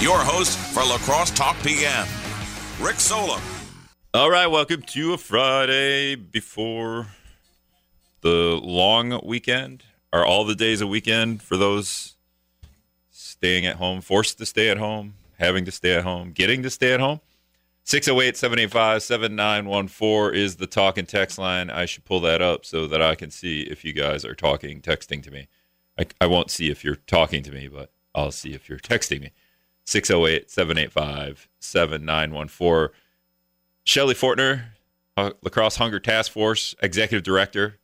your host for La Crosse Talk PM, Rick Solem. All right, welcome to a Friday before the long weekend. Are all the days a weekend for those staying at home, forced to stay at home, having to stay at home, getting to stay at home? 608 785 7914 is the talk and text line. I should pull that up so that I can see if you guys are talking, texting to me. I, I won't see if you're talking to me, but I'll see if you're texting me. 608 785 7914. Shelly Fortner, uh, La Crosse Hunger Task Force Executive Director.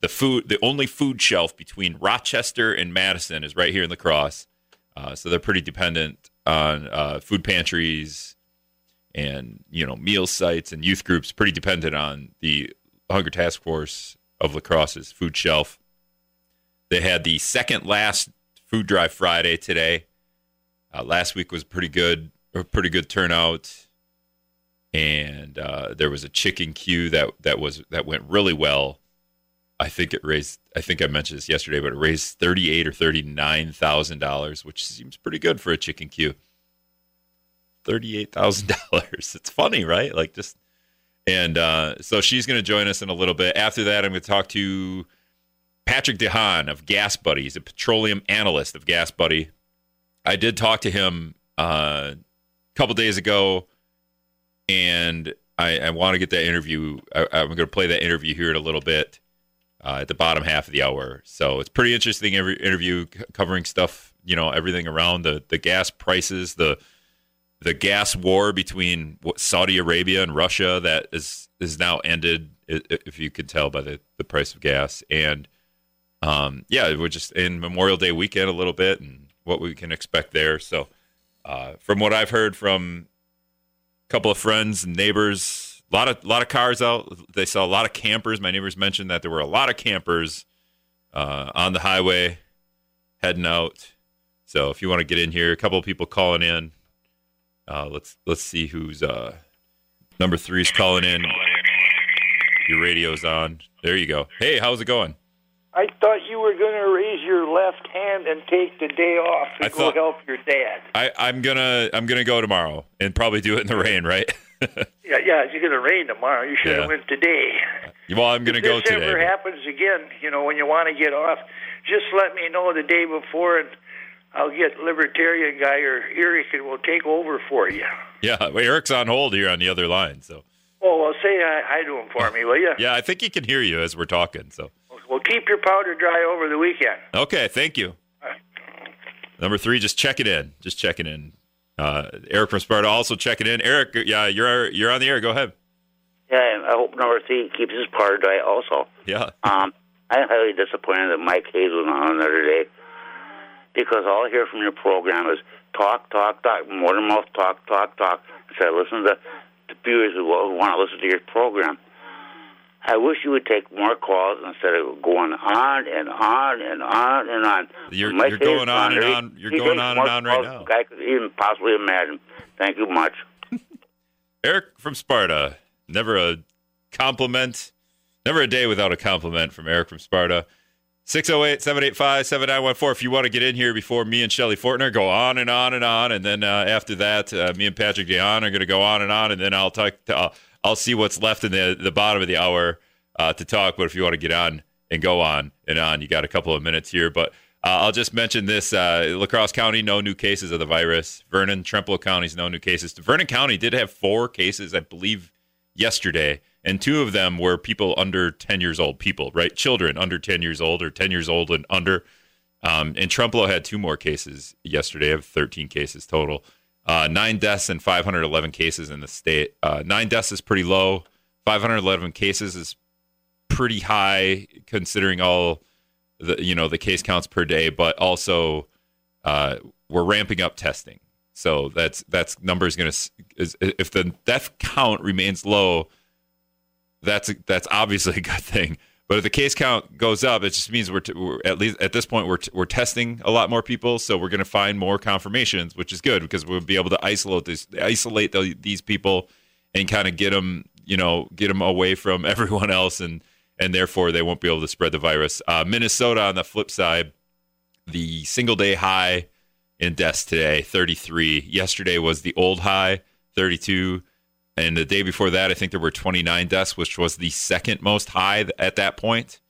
The food, the only food shelf between Rochester and Madison is right here in La Crosse. Uh, so they're pretty dependent on uh, food pantries and you know meal sites and youth groups. Pretty dependent on the Hunger Task Force of La Crosse's food shelf. They had the second last food drive Friday today. Uh, last week was pretty good, a pretty good turnout, and uh, there was a chicken queue that that was that went really well. I think it raised. I think I mentioned this yesterday, but it raised thirty eight or thirty nine thousand dollars, which seems pretty good for a chicken queue. Thirty eight thousand dollars. It's funny, right? Like just, and uh, so she's going to join us in a little bit. After that, I'm going to talk to Patrick De Haan of GasBuddy. He's a petroleum analyst of GasBuddy. I did talk to him uh, a couple days ago, and I, I want to get that interview. I, am going to play that interview here in a little bit uh, at the bottom half of the hour. So it's pretty interesting every interview covering stuff, you know, everything around the the gas prices, the the gas war between Saudi Arabia and Russia that is is now ended, if you could tell by the the price of gas, and um, yeah, we're just in Memorial Day weekend a little bit and what we can expect there. So, uh, from what I've heard from a couple of friends and neighbors, a lot of lot of cars out. They saw a lot of campers. My neighbors mentioned that there were a lot of campers uh, on the highway heading out. So, if you want to get in here, a couple of people calling in. Uh, let's let's see who's uh, number three is calling in. Your radio's on. There you go. Hey, how's it going? I thought you were going to raise your left hand and take the day off to I go thought- help your dad. I, I'm gonna I'm gonna go tomorrow and probably do it in the rain, right? Yeah, yeah, it's going to rain tomorrow. You should Yeah. have went today. well, I'm gonna if go this today. ever but- happens again, you know, when you want to get off, just let me know the day before, and I'll get Libertarian guy or Eric, and we'll take over for you. Yeah, well, Eric's on hold here on the other line, so Oh, well, say hi, hi to him for me, will you? yeah, I think he can hear you as we're talking. So Well, keep your powder dry over the weekend. okay, thank you. Number three, just checking in, just checking in. Uh, Eric from Sparta also checking in. Eric, yeah, you're you're on the air. Go ahead. Yeah, I hope number three keeps his powder dry also. Yeah, Um, I'm highly disappointed that Mike Hayes was on another day because all I hear from your program is talk, talk, talk, more than mouth talk, talk, talk. Instead of listening to the viewers who want to listen to your program. I wish you would take more calls instead of going on and on and on and on. You're- you're going on and on- you're going on and on right now. I could even possibly imagine. Thank you much. Eric from Sparta. Never a compliment, never a day without a compliment from Eric from Sparta. 608 785 7914. If you want to get in here before me and Shelly Fortner go on and on and on. And then uh, after that, uh, me and Patrick De Haan are going to go on and on. And then I'll talk. To, I'll, I'll see what's left in the, the bottom of the hour uh, to talk. But if you want to get on and go on and on, you got a couple of minutes here. But uh, I'll just mention this uh, La Crosse County, no new cases of the virus. Vernon, Trempealeau counties, no new cases. Vernon County did have four cases, I believe, yesterday, and two of them were people under 10 years old, people, right? Children under 10 years old or 10 years old and under. Um, and Trempealeau had two more cases yesterday, of 13 cases total. Uh, nine deaths and 511 cases in the state. Uh, nine deaths is pretty low. 511 cases is pretty high considering all the you know the case counts per day, but also uh, we're ramping up testing. So that's that's number is going to if the death count remains low, that's that's obviously a good thing. But if the case count goes up, it just means we're, t- we're at least at this point we're t- we're testing a lot more people, so we're going to find more confirmations, which is good because we'll be able to isolate this isolate the, these people and kind of get them you know get them away from everyone else and and therefore they won't be able to spread the virus. Uh, Minnesota on the flip side, the single day high in deaths today, 33. Yesterday was the old high, 32. And the day before that, I think there were 29 deaths, which was the second most high at that point.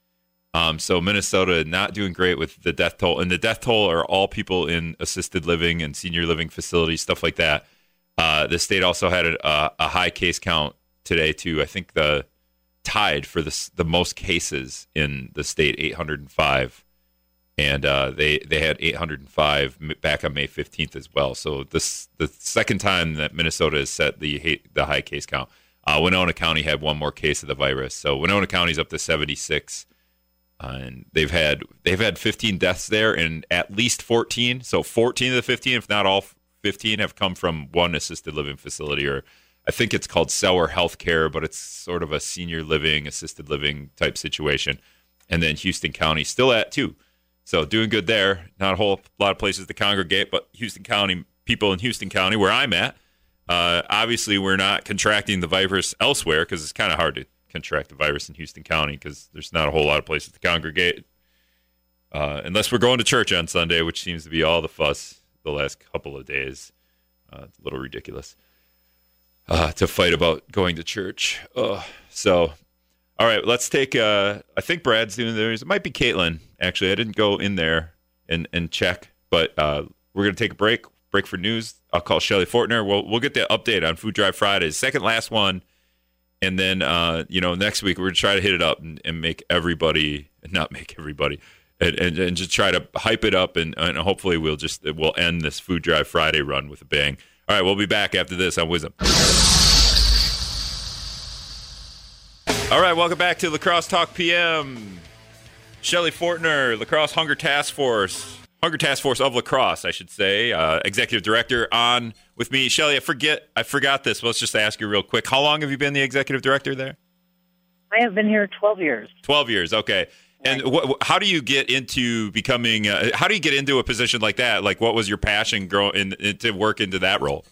Um, so Minnesota not doing great with the death toll, and the death toll are all people in assisted living and senior living facilities, stuff like that. Uh, the state also had a, a, high case count today too. I think the tied for the the most cases in the state, 805, and uh, they they had 805 back on May 15th as well. So this the second time that Minnesota has set the the high case count. Uh, Winona County had one more case of the virus, so Winona County's up to 76 and they've had they've had 15 deaths there, and at least 14. So 14 of the 15, if not all 15, have come from one assisted living facility, or I think it's called Sauer Healthcare, but it's sort of a senior living, assisted living type situation. And then Houston County still at two, so doing good there. Not a whole lot of places to congregate, but Houston County people in Houston County, where I'm at, uh, obviously we're not contracting the virus elsewhere because it's kind of hard to contract the virus in Houston County because there's not a whole lot of places to congregate. Uh, unless we're going to church on Sunday, which seems to be all the fuss the last couple of days. Uh, it's a little ridiculous uh, to fight about going to church. so, all right, let's take. Uh, I think Brad's doing theirs. It might be Caitlin. Actually, I didn't go in there and and check, but uh, we're gonna take a break. Break for news. I'll call Shelly Fortner. We'll we'll get the update on Food Drive Fridays. Second last one and then uh, you know next week we're gonna try to hit it up and, and make everybody not make everybody and, and, and, just try to hype it up and, and hopefully we'll just we'll end this food drive friday run with a bang all right we'll be back after this on WIZM all right welcome back to la crosse talk pm shelly fortner la crosse hunger task force hunger task force of la crosse i should say uh, executive director on with me. Shelly, I forget I forgot this. Let's just ask you real quick. How long have you been the executive director there? I have been here 12 years. 12 years. Okay. And wh- how do you get into becoming? Uh, how do you get into a position like that? Like, what was your passion grow in, in to work into that role?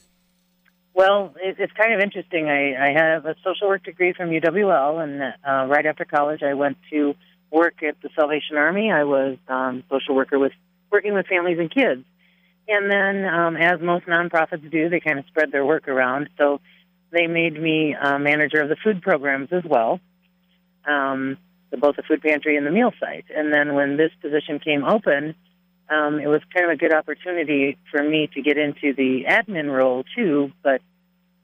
Well, it, it's kind of interesting. I, I have a social work degree from UWL, and uh, right after college, I went to work at the Salvation Army. I was um, social worker with working with families and kids. And then, um, as most nonprofits do, they kind of spread their work around. So they made me uh, manager of the food programs as well, um, both the food pantry and the meal site. And then when this position came open, um, it was kind of a good opportunity for me to get into the admin role too. But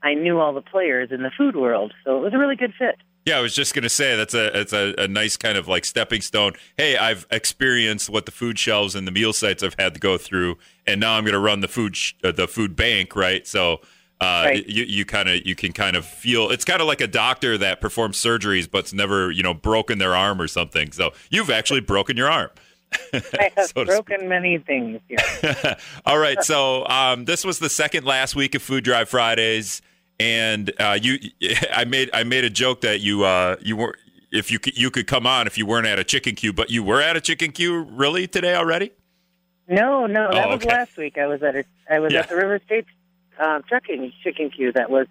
I knew all the players in the food world, so it was a really good fit. Yeah, I was just gonna say that's a it's a, a, nice kind of like stepping stone. Hey, I've experienced what the food shelves and the meal sites I've had to go through, and now I'm gonna run the food sh- uh, the food bank, right? So. Uh, right. You you kind of you can kind of feel it's kind of like a doctor that performs surgeries but's never you know broken their arm or something. So you've actually broken your arm. I have so broken many things. Here. All right, so um, this was the second last week of Food Drive Fridays and uh, you, I made I made a joke that you uh, you were if you could, you could come on if you weren't at a chicken queue, but you were at a chicken queue really today already. No, no, that oh, was last week. I was at a, I was yeah. at the River State uh, trucking chicken queue that was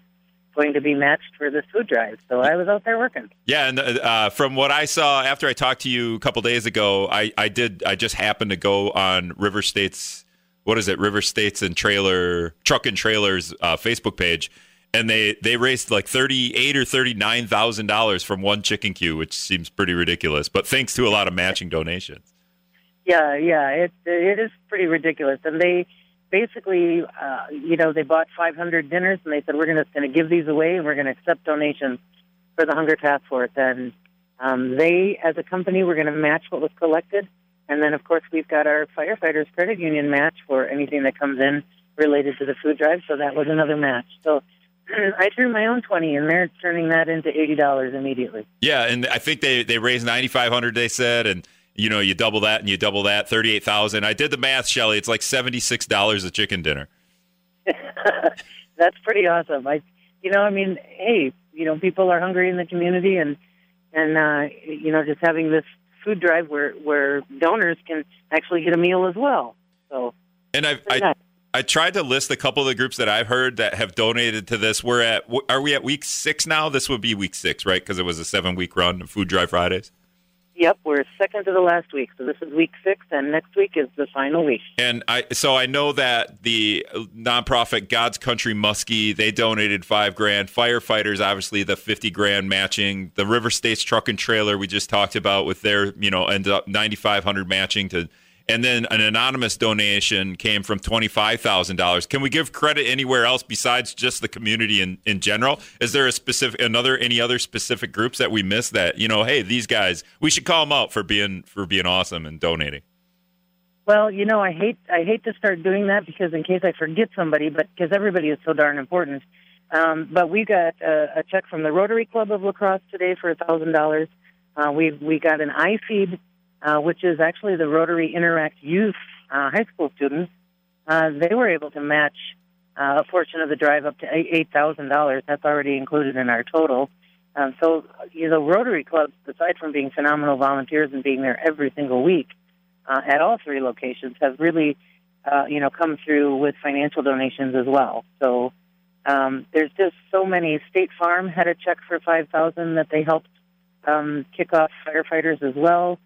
going to be matched for this food drive. So I was out there working. Yeah, and uh, from what I saw after I talked to you a couple days ago, I, I did I just happened to go on River State's what is it River States and Trailer Truck and Trailers uh, Facebook page and they they raised like thirty eight or thirty nine thousand dollars from one chicken queue, which seems pretty ridiculous. But thanks to a lot of matching donations. Yeah, yeah, it it is pretty ridiculous, and they basically, uh, you know, they bought five hundred dinners, and they said we're going to going to give these away, and we're going to accept donations for the Hunger Task Force, and um, they, as a company, were going to match what was collected, and then of course we've got our firefighters credit union match for anything that comes in related to the food drive, so that was another match. So I threw my own twenty in there, turning that into eighty dollars immediately. Yeah, and I think they they raised ninety five hundred. They said, and you know, you double that and you double that, thirty eight thousand. I did the math, Shelly. It's like seventy six dollars a chicken dinner. That's pretty awesome. I, you know, I mean, hey, you know, people are hungry in the community, and and uh, you know, just having this food drive where where donors can actually get a meal as well. So. And I've, I, I tried to list a couple of the groups that I've heard that have donated to this. We're at are we at week six now? This would be week six, right? Because it was a seven week run of Food Drive Fridays. Yep, we're second to the last week, so this is week six, and next week is the final week. And I so I know that the nonprofit God's Country Muskie they donated five grand. Firefighters obviously the fifty grand matching. The River States Truck and Trailer we just talked about with their you know end up ninety five hundred matching to and then an anonymous donation came from $25,000. Can we give credit anywhere else besides just the community in, in general? Is there a specific another any other specific groups that we miss that, you know, hey, these guys, we should call them out for being for being awesome and donating? Well, you know, I hate I hate to start doing that because in case I forget somebody, but because everybody is so darn important. Um, but we got a, a check from the Rotary Club of La Crosse today for a thousand dollars. Uh, we we got an iFeed uh, which is actually the Rotary Interact Youth uh, high school students. Uh, they were able to match uh, a portion of the drive up to eight thousand dollars. That's already included in our total. Um, so, you know, Rotary clubs, aside from being phenomenal volunteers and being there every single week uh, at all three locations, have really, uh, you know, come through with financial donations as well. So, um, there's just so many. State Farm had a check for five thousand that they helped um, kick off firefighters as well.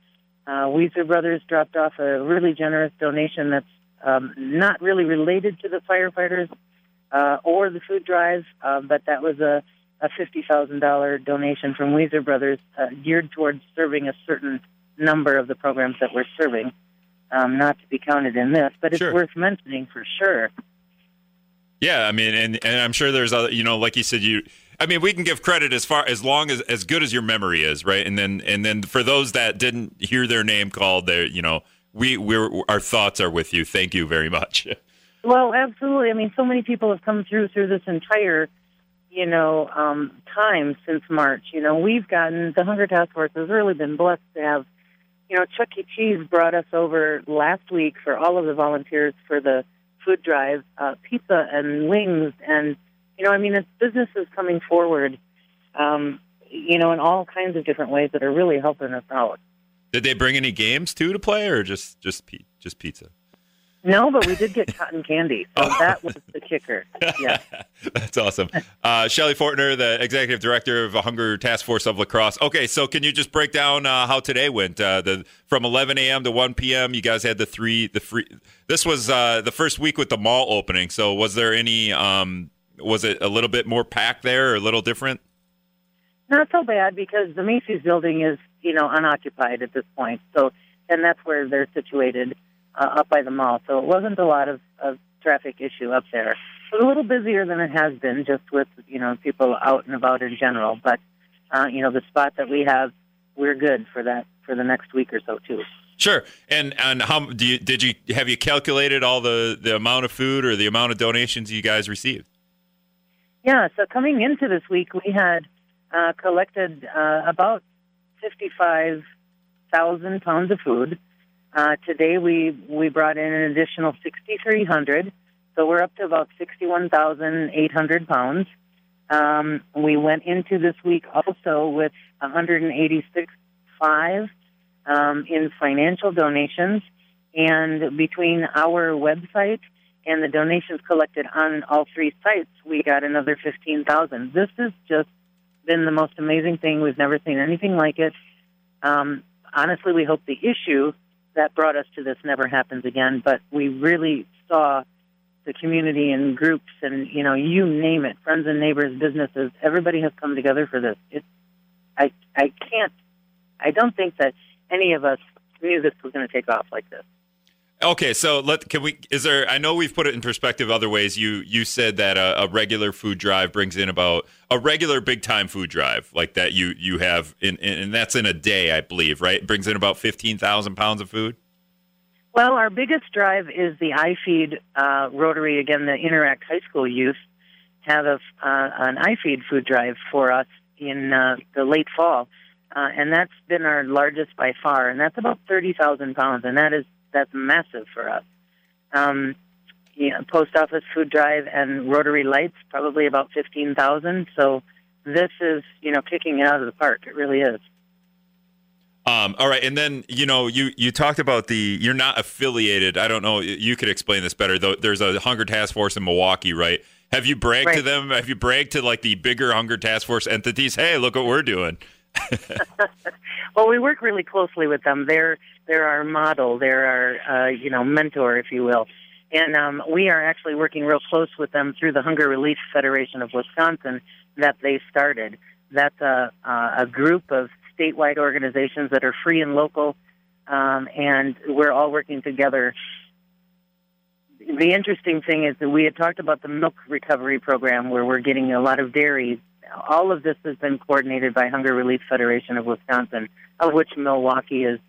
Uh, Wieser Brothers dropped off a really generous donation that's um, not really related to the firefighters uh, or the food drive, uh, but that was a, a $50,000 donation from Wieser Brothers uh, geared towards serving a certain number of the programs that we're serving, um, not to be counted in this, but it's Sure. worth mentioning for sure. Yeah, I mean, and and I'm sure there's other, you know, like you said, you. I mean, we can give credit as far as long as as good as your memory is, right? And then and then for those that didn't hear their name called, there, you know, we we're our thoughts are with you. Thank you very much. Well, absolutely. I mean, so many people have come through through this entire, you know, um, time since March. You know, we've gotten the Hunger Task Force has really been blessed to have. You know, Chuck E. Cheese brought us over last week for all of the volunteers for the food drive, uh, pizza and wings, and you know, I mean, it's businesses coming forward. Um, you know, in all kinds of different ways that are really helping us out. Did they bring any games too to play, or just just just pizza? No, but we did get cotton candy, so that was the kicker. Yeah. That's awesome. Uh, Shelly Fortner, the executive director of Hunger Task Force of La Crosse. Okay, so can you just break down uh, how today went? Uh, the from 11 a.m. to 1 p.m. You guys had the three the free. This was uh, the first week with the mall opening. So was there any? Um, was it a little bit more packed there, or a little different? Not so bad because the Macy's building is, you know, unoccupied at this point. So, and that's where they're situated, uh, up by the mall. So it wasn't a lot of, of traffic issue up there. It was a little busier than it has been, just with you know people out and about in general. But uh, you know, the spot that we have, we're good for that for the next week or so too. Sure. And and how do you did you have you calculated all the the amount of food or the amount of donations you guys received? Yeah, so coming into this week, we had uh, collected uh, about 55,000 pounds of food. Uh, today, we, we brought in an additional 6,300, so we're up to about 61,800 pounds. Um, we went into this week also with 186.5 um, in financial donations, and between our website and the donations collected on all three sites, we got another 15,000. This has just been the most amazing thing. We've never seen anything like it. Um, honestly, we hope the issue that brought us to this never happens again, but we really saw the community and groups and, you know, you name it, friends and neighbors, businesses, everybody has come together for this. It, I, I can't, I don't think that any of us knew this was going to take off like this. Okay, so let can we? Is there? I know we've put it in perspective other ways. You you said that a, a regular food drive brings in about a regular big time food drive like that you you have in, in and that's in a day, I believe, right? Brings in about fifteen thousand pounds of food. Well, our biggest drive is the iFeed uh, Rotary. Again, the Interact High School youth have a, uh, an iFeed food drive for us in uh, the late fall, uh, and that's been our largest by far, and that's about thirty thousand pounds, and that is that's massive for us. Um, you know, post office food drive and Rotary Lights probably about fifteen thousand. So this is you know kicking it out of the park. It really is. Um, all right, and then you know you you talked about the you're not affiliated. I don't know. You could explain this better. Though there's a Hunger Task Force in Milwaukee, right? Have you bragged to them? Have you bragged to like the bigger Hunger Task Force entities? Hey, look what we're doing. well, we work really closely with them. They're they're our model. They're our uh, you know mentor, if you will. And um, we are actually working real close with them through the Hunger Relief Federation of Wisconsin that they started. That's a, a group of statewide organizations that are free and local, um, and we're all working together. The interesting thing is that we had talked about the milk recovery program where we're getting a lot of dairy. All of this has been coordinated by Hunger Relief Federation of Wisconsin, of which Milwaukee is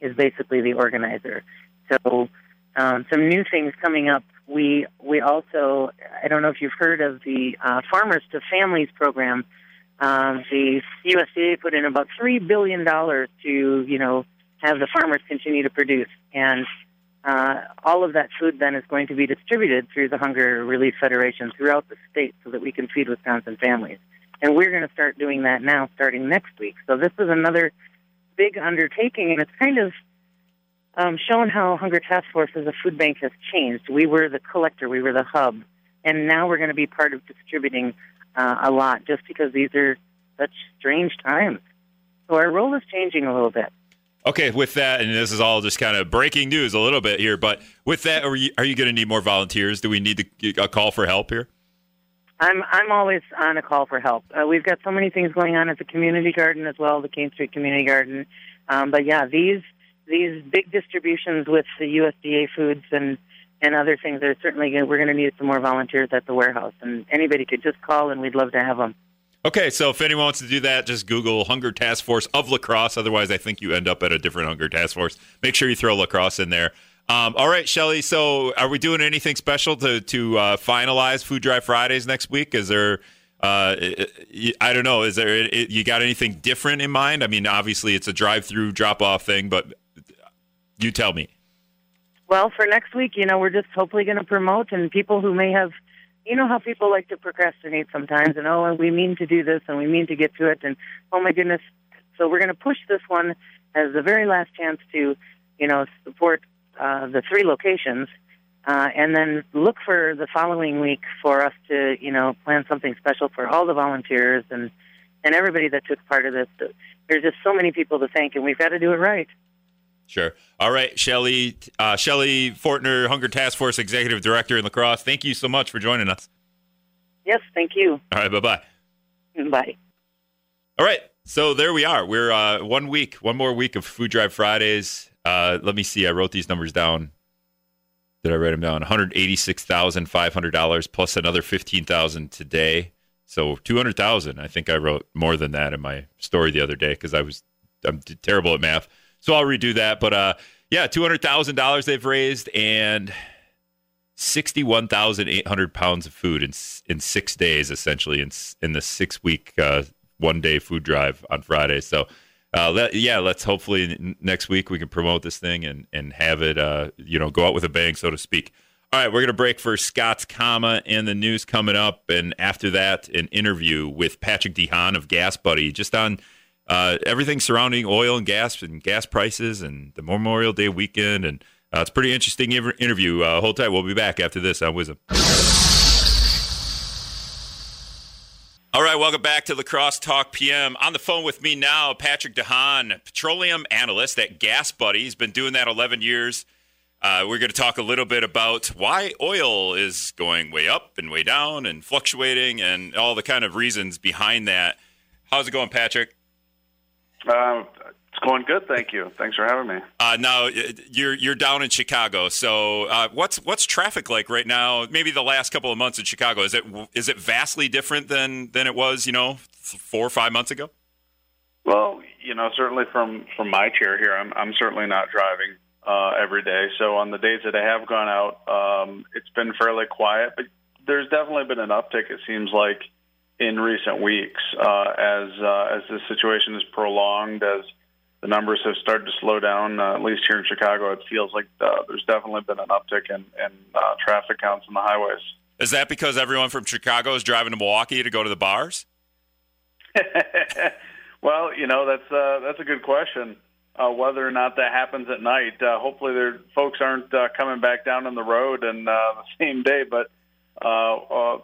is basically the organizer. So um, some new things coming up. We we also I don't know if you've heard of the uh, Farmers to Families program. Um, the USDA put in about three billion dollars to you know have the farmers continue to produce, and uh, all of that food then is going to be distributed through the Hunger Relief Federation throughout the state, so that we can feed Wisconsin families. And we're going to start doing that now, starting next week. So this is another big undertaking, and it's kind of um, shown how Hunger Task Force as a food bank has changed. We were the collector, we were the hub, and now we're going to be part of distributing uh, a lot just because these are such strange times. So our role is changing a little bit. Okay, with that, and this is all just kind of breaking news a little bit here, but with that, are you, are you going to need more volunteers? Do we need to, a call for help here? I'm I'm always on a call for help. Uh, we've got so many things going on at the community garden as well, the Kane Street Community Garden. Um, but yeah, these these big distributions with the USDA foods and and other things are certainly we're going to need some more volunteers at the warehouse, and anybody could just call, and we'd love to have them. Okay, so if anyone wants to do that, just Google Hunger Task Force of La Crosse. Otherwise, I think you end up at a different Hunger Task Force. Make sure you throw La Crosse in there. Um, all right, Shelly. So, are we doing anything special to to uh, finalize Food Drive Fridays next week? Is there uh, I don't know. Is there you got anything different in mind? I mean, obviously it's a drive-through drop-off thing, but you tell me. Well, for next week, you know, we're just hopefully going to promote, and people who may have, you know, how people like to procrastinate sometimes, and oh, we mean to do this, and we mean to get to it, and oh my goodness. So we're going to push this one as the very last chance to, you know, support uh, the three locations, uh, and then look for the following week for us to, you know, plan something special for all the volunteers and and everybody that took part of this. There's just so many people to thank, and we've got to do it right. Sure. All right, Shelly, uh, Shelly Fortner, Hunger Task Force Executive Director in La Crosse. Thank you so much for joining us. Yes, thank you. All right, bye bye. Bye. All right, so there we are. We're uh, one week, one more week of Food Drive Fridays. Uh, let me see. I wrote these numbers down. Did I write them down? One hundred eighty-six thousand five hundred dollars plus another fifteen thousand today. So two hundred thousand. I think I wrote more than that in my story the other day because I was I'm terrible at math. So I'll redo that. But uh, yeah, two hundred thousand dollars they've raised and sixty-one thousand eight hundred pounds of food in in six days, essentially in in the six week uh, one day food drive on Friday. So. Uh, let, yeah, let's hopefully next week we can promote this thing and and have it, uh, you know, go out with a bang, so to speak. All right, we're to break for Scott's comma and the news coming up, and after that, an interview with Patrick De Haan of GasBuddy, just on uh, everything surrounding oil and gas and gas prices and the Memorial Day weekend. And uh, it's pretty interesting interview. Uh, hold tight. We'll be back after this on WIZM. All right, welcome back to La Crosse Talk PM. On the phone with me now, Patrick De Haan, petroleum analyst at GasBuddy. He's been doing that 11 years. Uh, we're going to talk a little bit about why oil is going way up and way down and fluctuating and all the kind of reasons behind that. How's it going, Patrick? It's going good, thank you. Thanks for having me. Uh, now you're you're down in Chicago, so uh, what's what's traffic like right now? Maybe the last couple of months in Chicago is it is it vastly different than than it was, you know, four or five months ago? Well, you know, certainly from from my chair here, I'm I'm certainly not driving uh, every day. So on the days that I have gone out, um, it's been fairly quiet, but there's definitely been an uptick. It seems like in recent weeks uh, as uh, as the situation is prolonged, as the numbers have started to slow down. Uh, at least here in Chicago, it feels like uh, there's definitely been an uptick in, in uh, traffic counts on the highways. Is that because everyone from Chicago is driving to Milwaukee to go to the bars? well, you know that's uh, that's a good question. Uh, whether or not that happens at night, uh, hopefully, there folks aren't uh, coming back down on the road and uh, the same day. But uh, uh,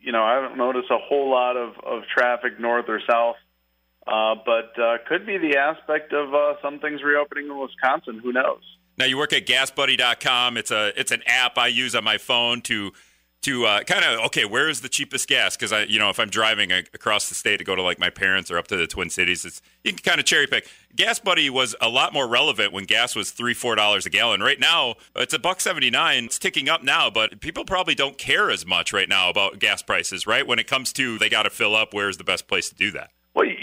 you know, I haven't noticed a whole lot of, of traffic north or south Uh, but uh, could be the aspect of uh, some things reopening in Wisconsin. Who knows? Now you work at GasBuddy.com. It's a it's an app I use on my phone to to uh, kind of okay, where is the cheapest gas? Because I, you know, if I'm driving across the state to go to like my parents or up to the Twin Cities, it's you can kind of cherry pick. GasBuddy was a lot more relevant when gas was three, four dollars a gallon. Right now, it's a buck seventy nine. It's ticking up now, but people probably don't care as much right now about gas prices. Right when it comes to they got to fill up. Where's the best place to do that?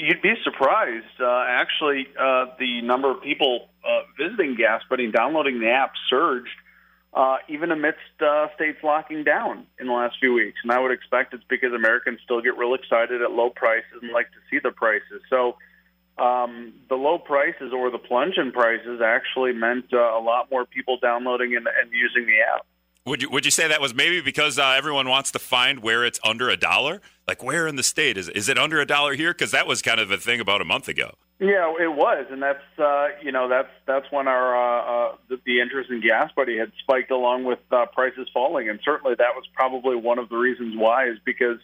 You'd be surprised. Uh, actually, uh, the number of people uh, visiting Buddy and downloading the app surged uh, even amidst uh, states locking down in the last few weeks. And I would expect it's because Americans still get real excited at low prices and like to see the prices. So um, the low prices or the plunge in prices actually meant uh, a lot more people downloading and, and using the app. Would you would you say that was maybe because uh, everyone wants to find where it's under a dollar? Like where in the state is is it under a dollar here? Because that was kind of a thing about a month ago. Yeah, it was, and that's uh, you know that's that's when our uh, uh, the, the interest in GasBuddy had spiked along with uh, prices falling, and certainly that was probably one of the reasons why is because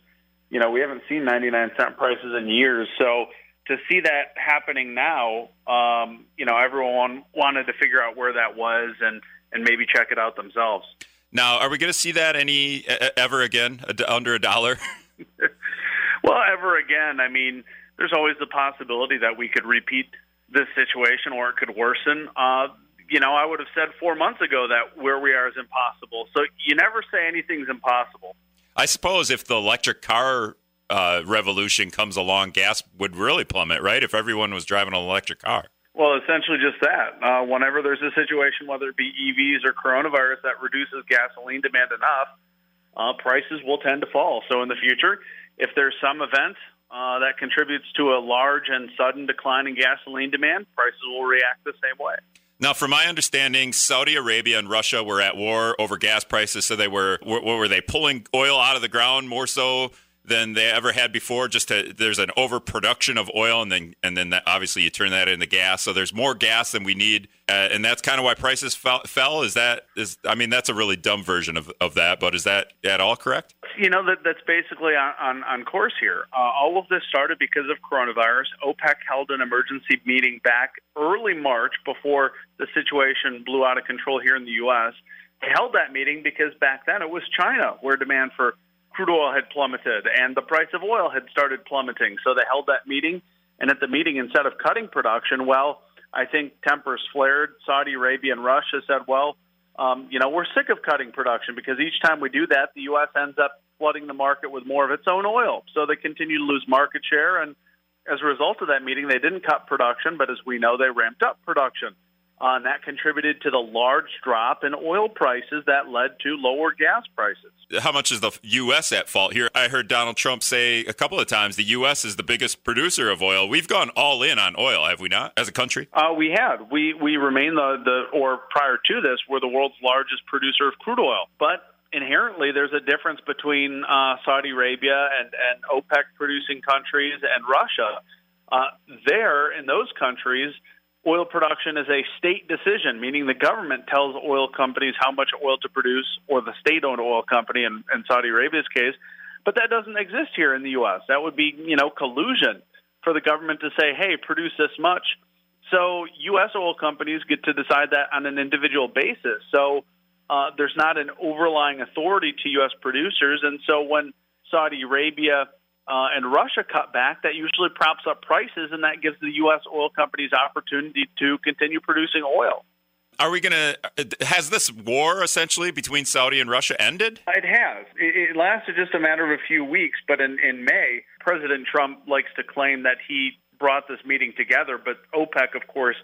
you know we haven't seen 99 cent prices in years, so to see that happening now, um, you know everyone wanted to figure out where that was and and maybe check it out themselves. Now, are we going to see that any ever again under a dollar? well, ever again. I mean there's always the possibility that we could repeat this situation or it could worsen. Uh, you know, I would have said four months ago that where we are is impossible. So you never say anything's impossible. I suppose if the electric car uh, revolution comes along, gas would really plummet, right? If everyone was driving an electric car. Well, essentially just that. Uh, whenever there's a situation, whether it be EVs or coronavirus, that reduces gasoline demand enough, uh, prices will tend to fall. So in the future, if there's some event uh, that contributes to a large and sudden decline in gasoline demand, prices will react the same way. Now, from my understanding, Saudi Arabia and Russia were at war over gas prices. So they were, what were they pulling oil out of the ground more so than they ever had before. Just to, there's an overproduction of oil, and then and then that, obviously you turn that into gas. So there's more gas than we need, uh, and that's kind of why prices fell, fell. Is that is I mean that's a really dumb version of, of that, but is that at all correct? You know that that's basically on on, on course here. Uh, all of this started because of coronavirus. OPEC held an emergency meeting back early March before the situation blew out of control here in the U.S. They held that meeting because back then it was China where demand for crude oil had plummeted and the price of oil had started plummeting. So they held that meeting. And at the meeting, instead of cutting production, well, I think tempers flared. Saudi Arabia and Russia said, well, um, you know, we're sick of cutting production because each time we do that, the U.S. ends up flooding the market with more of its own oil. So they continue to lose market share. And as a result of that meeting, they didn't cut production, but as we know, they ramped up production. Uh, and that contributed to the large drop in oil prices that led to lower gas prices. How much is the U.S. at fault here? I heard Donald Trump say a couple of times the U.S. is the biggest producer of oil. We've gone all in on oil, have we not, as a country? Uh, we had. We we remain the, the or prior to this, we're the world's largest producer of crude oil. But inherently, there's a difference between uh, Saudi Arabia and, and OPEC producing countries and Russia. Uh, there, in those countries, oil production is a state decision, meaning the government tells oil companies how much oil to produce, or the state owned oil company in, in Saudi Arabia's case. But that doesn't exist here in the U.S. That would be, you know, collusion for the government to say, hey, produce this much. So U.S. oil companies get to decide that on an individual basis. So uh, there's not an overlying authority to U.S. producers. And so when Saudi Arabia uh, and Russia cut back, that usually props up prices, and that gives the U.S. oil companies opportunity to continue producing oil. Are we going to? Has this war essentially between Saudi and Russia ended? It has. It, it lasted just a matter of a few weeks, but in, in May, President Trump likes to claim that he brought this meeting together, but OPEC, of course,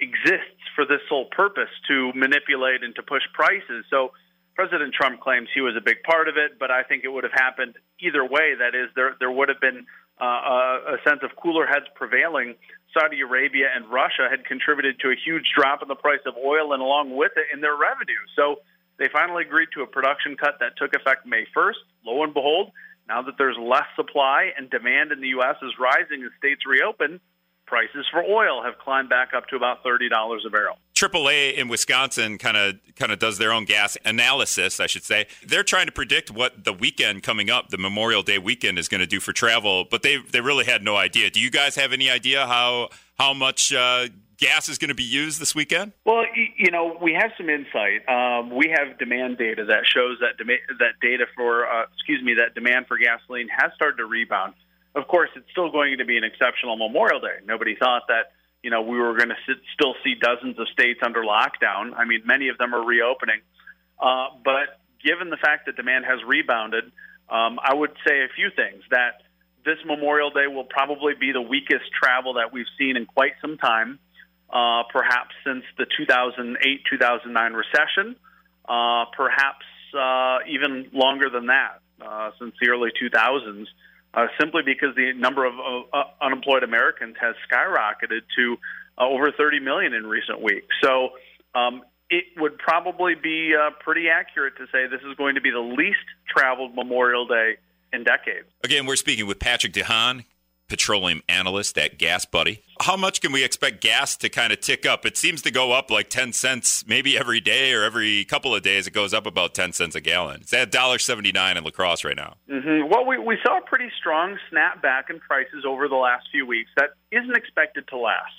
exists for this sole purpose to manipulate and to push prices. So President Trump claims he was a big part of it, but I think it would have happened either way. That is, there there would have been uh, a sense of cooler heads prevailing. Saudi Arabia and Russia had contributed to a huge drop in the price of oil, and along with it, in their revenue. So they finally agreed to a production cut that took effect May 1st. Lo and behold, now that there's less supply and demand in the U.S. is rising as states reopen, prices for oil have climbed back up to about $30 a barrel. AAA in Wisconsin kind of kind of does their own gas analysis, I should say. They're trying to predict what the weekend coming up, the Memorial Day weekend, is going to do for travel, but they they really had no idea. Do you guys have any idea how how much uh, gas is going to be used this weekend? Well, you know, we have some insight. Um, we have demand data that shows that dem- that data for uh, excuse me that demand for gasoline has started to rebound. Of course, it's still going to be an exceptional Memorial Day. Nobody thought that you know, we were going to still see dozens of states under lockdown. I mean, many of them are reopening. Uh, but given the fact that demand has rebounded, um, I would say a few things. That this Memorial Day will probably be the weakest travel that we've seen in quite some time, uh, perhaps since the 2008 2009 recession, uh, perhaps uh, even longer than that, uh, since the early 2000s uh, simply because the number of uh, unemployed Americans has skyrocketed to uh, over 30 million in recent weeks. So um, it would probably be uh, pretty accurate to say this is going to be the least traveled Memorial Day in decades. Again, we're speaking with Patrick De Haan, petroleum analyst at GasBuddy. How much can we expect gas to kind of tick up? It seems to go up like 10 cents maybe every day or every couple of days. It goes up about 10 cents a gallon. It's at $1.79 in La Crosse right now. Mm-hmm. Well, we, we saw a pretty strong snapback in prices over the last few weeks. That isn't expected to last.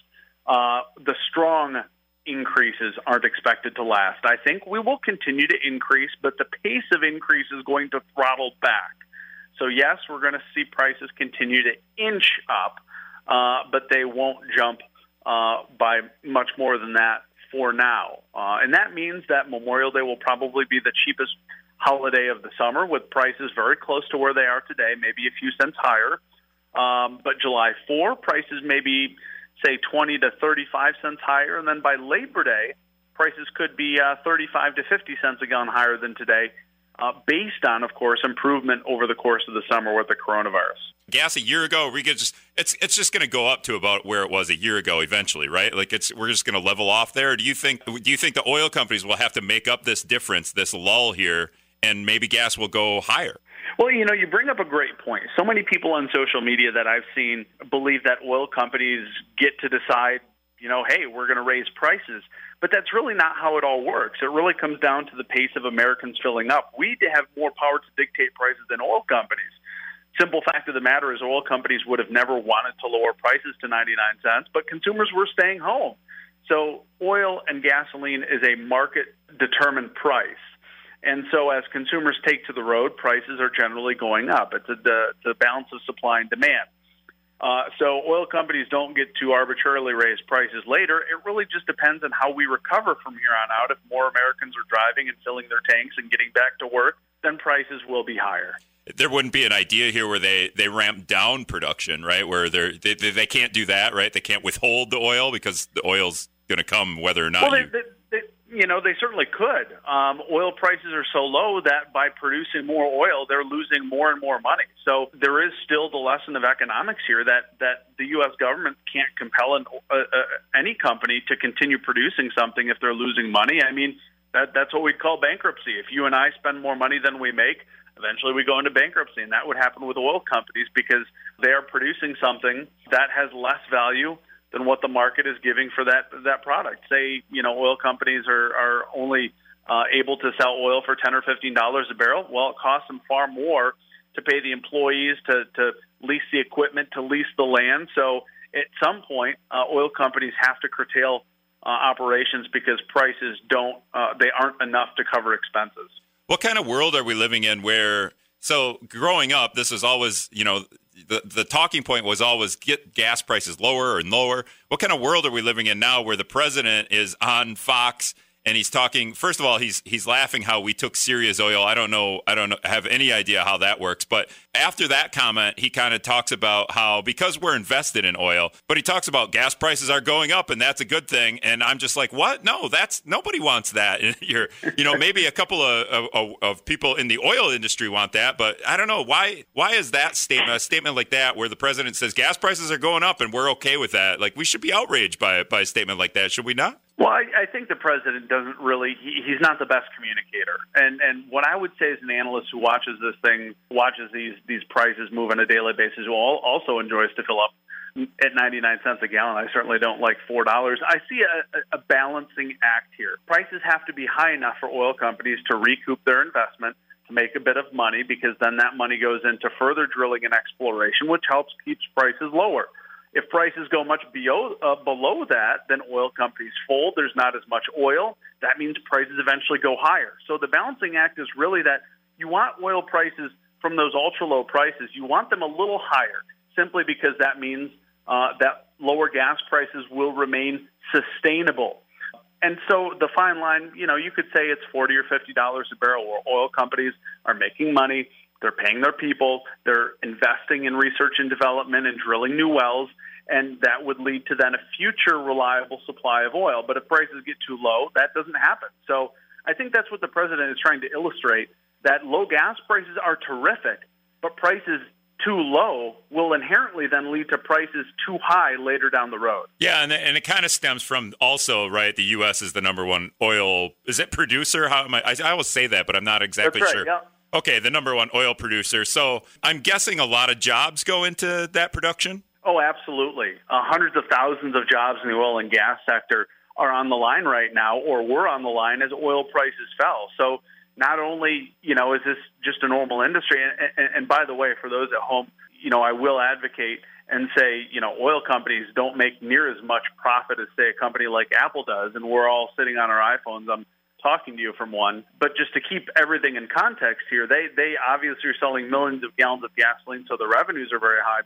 Uh, the strong increases aren't expected to last. I think we will continue to increase, but the pace of increase is going to throttle back. So, yes, we're going to see prices continue to inch up, uh, but they won't jump uh, by much more than that for now. Uh, and that means that Memorial Day will probably be the cheapest holiday of the summer with prices very close to where they are today, maybe a few cents higher. Um, but July 4, prices may be, say, 20 to 35 cents higher. And then by Labor Day, prices could be uh, 35 to 50 cents a gallon higher than today uh, based on, of course, improvement over the course of the summer with the coronavirus. Gas a year ago, we could just it's it's just going to go up to about where it was a year ago eventually, right? Like it's we're just going to level off there. Do you think do you think the oil companies will have to make up this difference, this lull here, and maybe gas will go higher? Well, you know, you bring up a great point. So many people on social media that I've seen believe that oil companies get to decide, you know, hey, we're going to raise prices. But that's really not how it all works. It really comes down to the pace of Americans filling up. We have more power to dictate prices than oil companies. Simple fact of the matter is, oil companies would have never wanted to lower prices to 99 cents, but consumers were staying home. So, oil and gasoline is a market determined price. And so, as consumers take to the road, prices are generally going up. It's the, balance of supply and demand. Uh, so oil companies don't get to arbitrarily raise prices later. It really just depends on how we recover from here on out. If more Americans are driving and filling their tanks and getting back to work, then prices will be higher. There wouldn't be an idea here where they, they ramp down production, right? Where they're, they they can't do that, right? They can't withhold the oil because the oil's going to come whether or not. Well, they, you... they, you know, they certainly could. Um, oil prices are so low that by producing more oil, they're losing more and more money. So there is still the lesson of economics here that that the U.S. government can't compel an, uh, uh, any company to continue producing something if they're losing money. I mean, that that's what we'd call bankruptcy. If you and I spend more money than we make, eventually we go into bankruptcy, and that would happen with oil companies because they are producing something that has less value than what the market is giving for that that product. Say, you know, oil companies are are only uh, able to sell oil for ten or fifteen dollars a barrel. Well, it costs them far more to pay the employees, to to lease the equipment, to lease the land. So at some point, uh, oil companies have to curtail uh, operations because prices don't uh, they aren't enough to cover expenses. What kind of world are we living in where? So growing up, this is always you know the, the talking point was always get gas prices lower and lower. What kind of world are we living in now where the president is on Fox and he's talking. First of all, he's he's laughing how we took Syria's oil. I don't know. I don't know, have any idea how that works. But after that comment, he kind of talks about how because we're invested in oil, but he talks about gas prices are going up and that's a good thing. And I'm just like, what? No, that's nobody wants that. You're, you know, maybe a couple of, of, of people in the oil industry want that, but I don't know why. Why is that statement a statement like that where the president says gas prices are going up and we're okay with that? Like we should be outraged by by a statement like that, should we not? Well, I, I think the president doesn't really. He, he's not the best communicator, and and what I would say as an analyst who watches this thing, watches these these prices move on a daily basis, who also enjoys to fill up at 99 cents a gallon. I certainly don't like $4. I see a, a balancing act here. Prices have to be high enough for oil companies to recoup their investment to make a bit of money because then that money goes into further drilling and exploration, which helps keeps prices lower. If prices go much below, uh, below that, then oil companies fold. There's not as much oil. That means prices eventually go higher. So the balancing act is really that you want oil prices from those ultra low prices, you want them a little higher simply because that means uh, that lower gas prices will remain sustainable. And so the fine line, you know, you could say it's 40 or 50 dollars a barrel where oil companies are making money, they're paying their people, they're investing in research and development and drilling new wells, and that would lead to then a future reliable supply of oil. But if prices get too low, that doesn't happen. So I think that's what the president is trying to illustrate that low gas prices are terrific, but prices too low will inherently then lead to prices too high later down the road. Yeah, and, and it kind of stems from also right. The U.S. is the number one oil. Is it producer? How am I? I, I always say that, but I'm not exactly right, sure. Okay, the number one oil producer. So I'm guessing a lot of jobs go into that production. Oh, absolutely. Uh, hundreds of thousands of jobs in the oil and gas sector are on the line right now, or were on the line as oil prices fell. So not only you know is this just a normal industry, and, and, and by the way, for those at home, you know I will advocate and say you know oil companies don't make near as much profit as say a company like Apple does, and we're all sitting on our iPhones. I'm talking to you from one, but just to keep everything in context here, they they obviously are selling millions of gallons of gasoline, so the revenues are very high.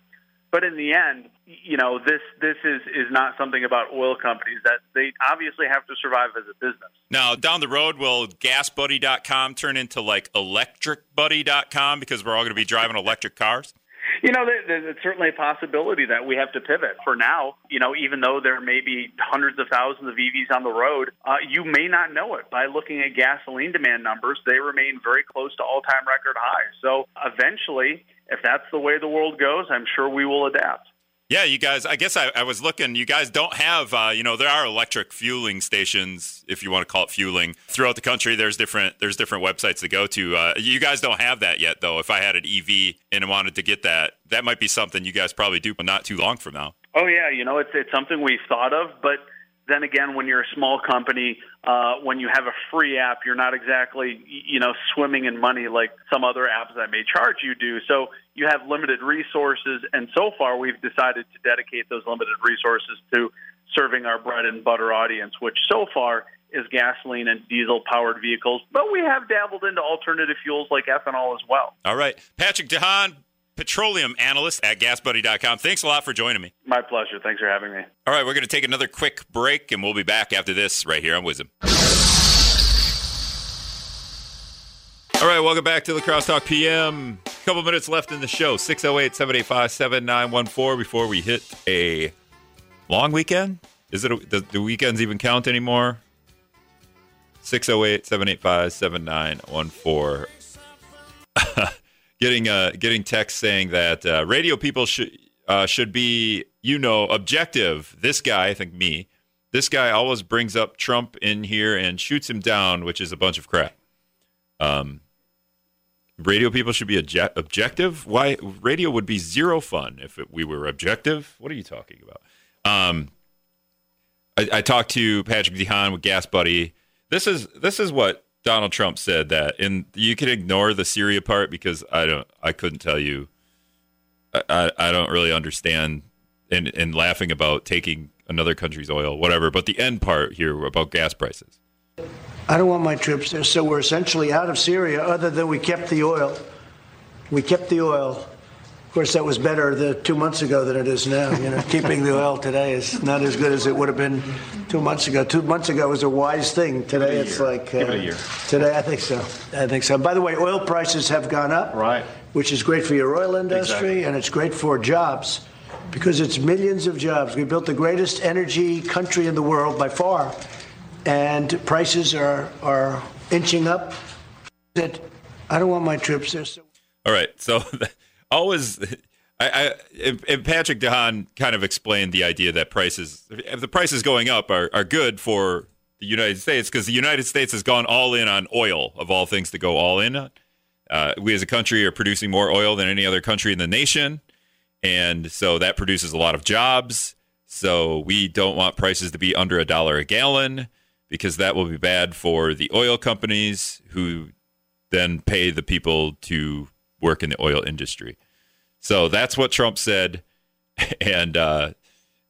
But in the end, you know, this this is is not something about oil companies that they obviously have to survive as a business. Now, down the road, will GasBuddy.com turn into like ElectricBuddy.com because we're all going to be driving electric cars? You know, there's certainly a possibility that we have to pivot. For now, you know, even though there may be hundreds of thousands of EVs on the road, uh, you may not know it. By looking at gasoline demand numbers, they remain very close to all-time record highs. So eventually, if that's the way the world goes, I'm sure we will adapt. Yeah, you guys. I guess I, I was looking. You guys don't have, uh, you know, there are electric fueling stations, if you want to call it fueling, throughout the country. There's different there's different websites to go to. Uh, you guys don't have that yet, though. If I had an EV and wanted to get that, that might be something you guys probably do, but not too long from now. Oh yeah, you know, it's it's something we've thought of, but then again, when you're a small company, uh, when you have a free app, you're not exactly, you know, swimming in money like some other apps that may charge you do. So you have limited resources, and so far we've decided to dedicate those limited resources to serving our bread and butter audience, which so far is gasoline and diesel powered vehicles. But we have dabbled into alternative fuels like ethanol as well. All right. Patrick De Haan, petroleum analyst at gasbuddy.com. Thanks a lot for joining me. My pleasure. Thanks for having me. All right, we're going to take another quick break, and we'll be back after this right here on WIZM. All right, welcome back to the Crosstalk PM. A couple minutes left in the show 608 785 7914 before we hit a long weekend. Is it a, the weekends even count anymore? 608 785 7914. Getting uh, getting text saying that uh, radio people should uh, should be you know objective. This guy, I think me, this guy always brings up Trump in here and shoots him down, which is a bunch of crap. Um, radio people should be obje- objective. Why radio would be zero fun if it, we were objective? What are you talking about? Um, I, I talked to Patrick De Haan with GasBuddy. This is this is what Donald Trump said that, and you can ignore the Syria part because I don't, I couldn't tell you. I, I, I don't really understand, and and laughing about taking another country's oil, whatever. But the end part here about gas prices. I don't want my troops there, so we're essentially out of Syria. Other than we kept the oil, we kept the oil. Of course, that was better the two months ago than it is now. You know, keeping the oil today is not as good as it would have been two months ago. Two months ago was a wise thing. Today, it's like uh, today. I think so. I think so. By the way, oil prices have gone up, Right. Which is great for your oil industry Exactly. and it's great for jobs because it's millions of jobs. We built the greatest energy country in the world by far, and prices are are inching up. That I don't want my troops there. So All right, so always. I, I and- Patrick De Haan kind of explained the idea that prices, if the prices going up, are, are good for the United States because the United States has gone all in on oil of all things to go all in on. Uh, we as a country are producing more oil than any other country in the nation, and so that produces a lot of jobs. So we don't want prices to be under a dollar a gallon because that will be bad for the oil companies who then pay the people to work in the oil industry. So that's what Trump said, and uh,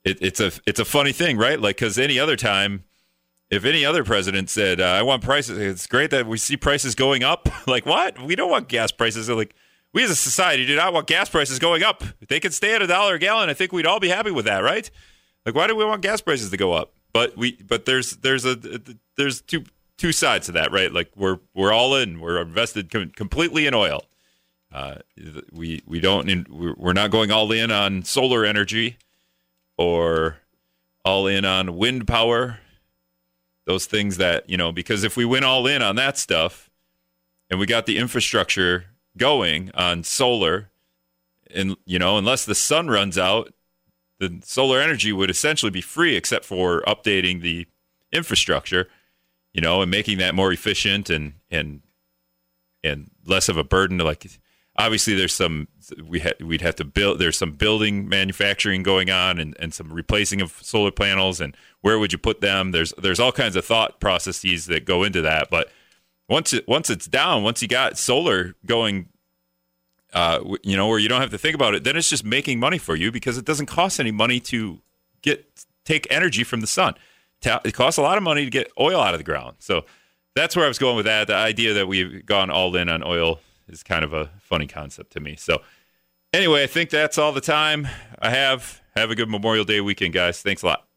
it, it's a it's a funny thing, right? Like because any other time, if any other president said, uh, "I want prices," it's great that we see prices going up. like what? We don't want gas prices. They're like we as a society do not want gas prices going up. If they could stay at a dollar a gallon, I think we'd all be happy with that, right? Like why do we want gas prices to go up? But we but there's there's a there's two two sides to that, right? Like we're we're all in, we're invested com- completely in oil. Uh, we we don't we're not going all in on solar energy or all in on wind power. Those things that you know, because if we went all in on that stuff, and we got the infrastructure going on solar, and you know, unless the sun runs out, the solar energy would essentially be free, except for updating the infrastructure you know, and making that more efficient and and and less of a burden to like obviously there's some we had we'd have to build there's some building manufacturing going on and, and some replacing of solar panels and where would you put them there's there's all kinds of thought processes that go into that but once it once it's down once you got solar going uh you know where you don't have to think about it then it's just making money for you because it doesn't cost any money to get take energy from the sun it costs a lot of money to get oil out of the ground. So that's where I was going with that. The idea that we've gone all in on oil is kind of a funny concept to me. So anyway, I think that's all the time I have. Have a good Memorial Day weekend, guys. Thanks a lot.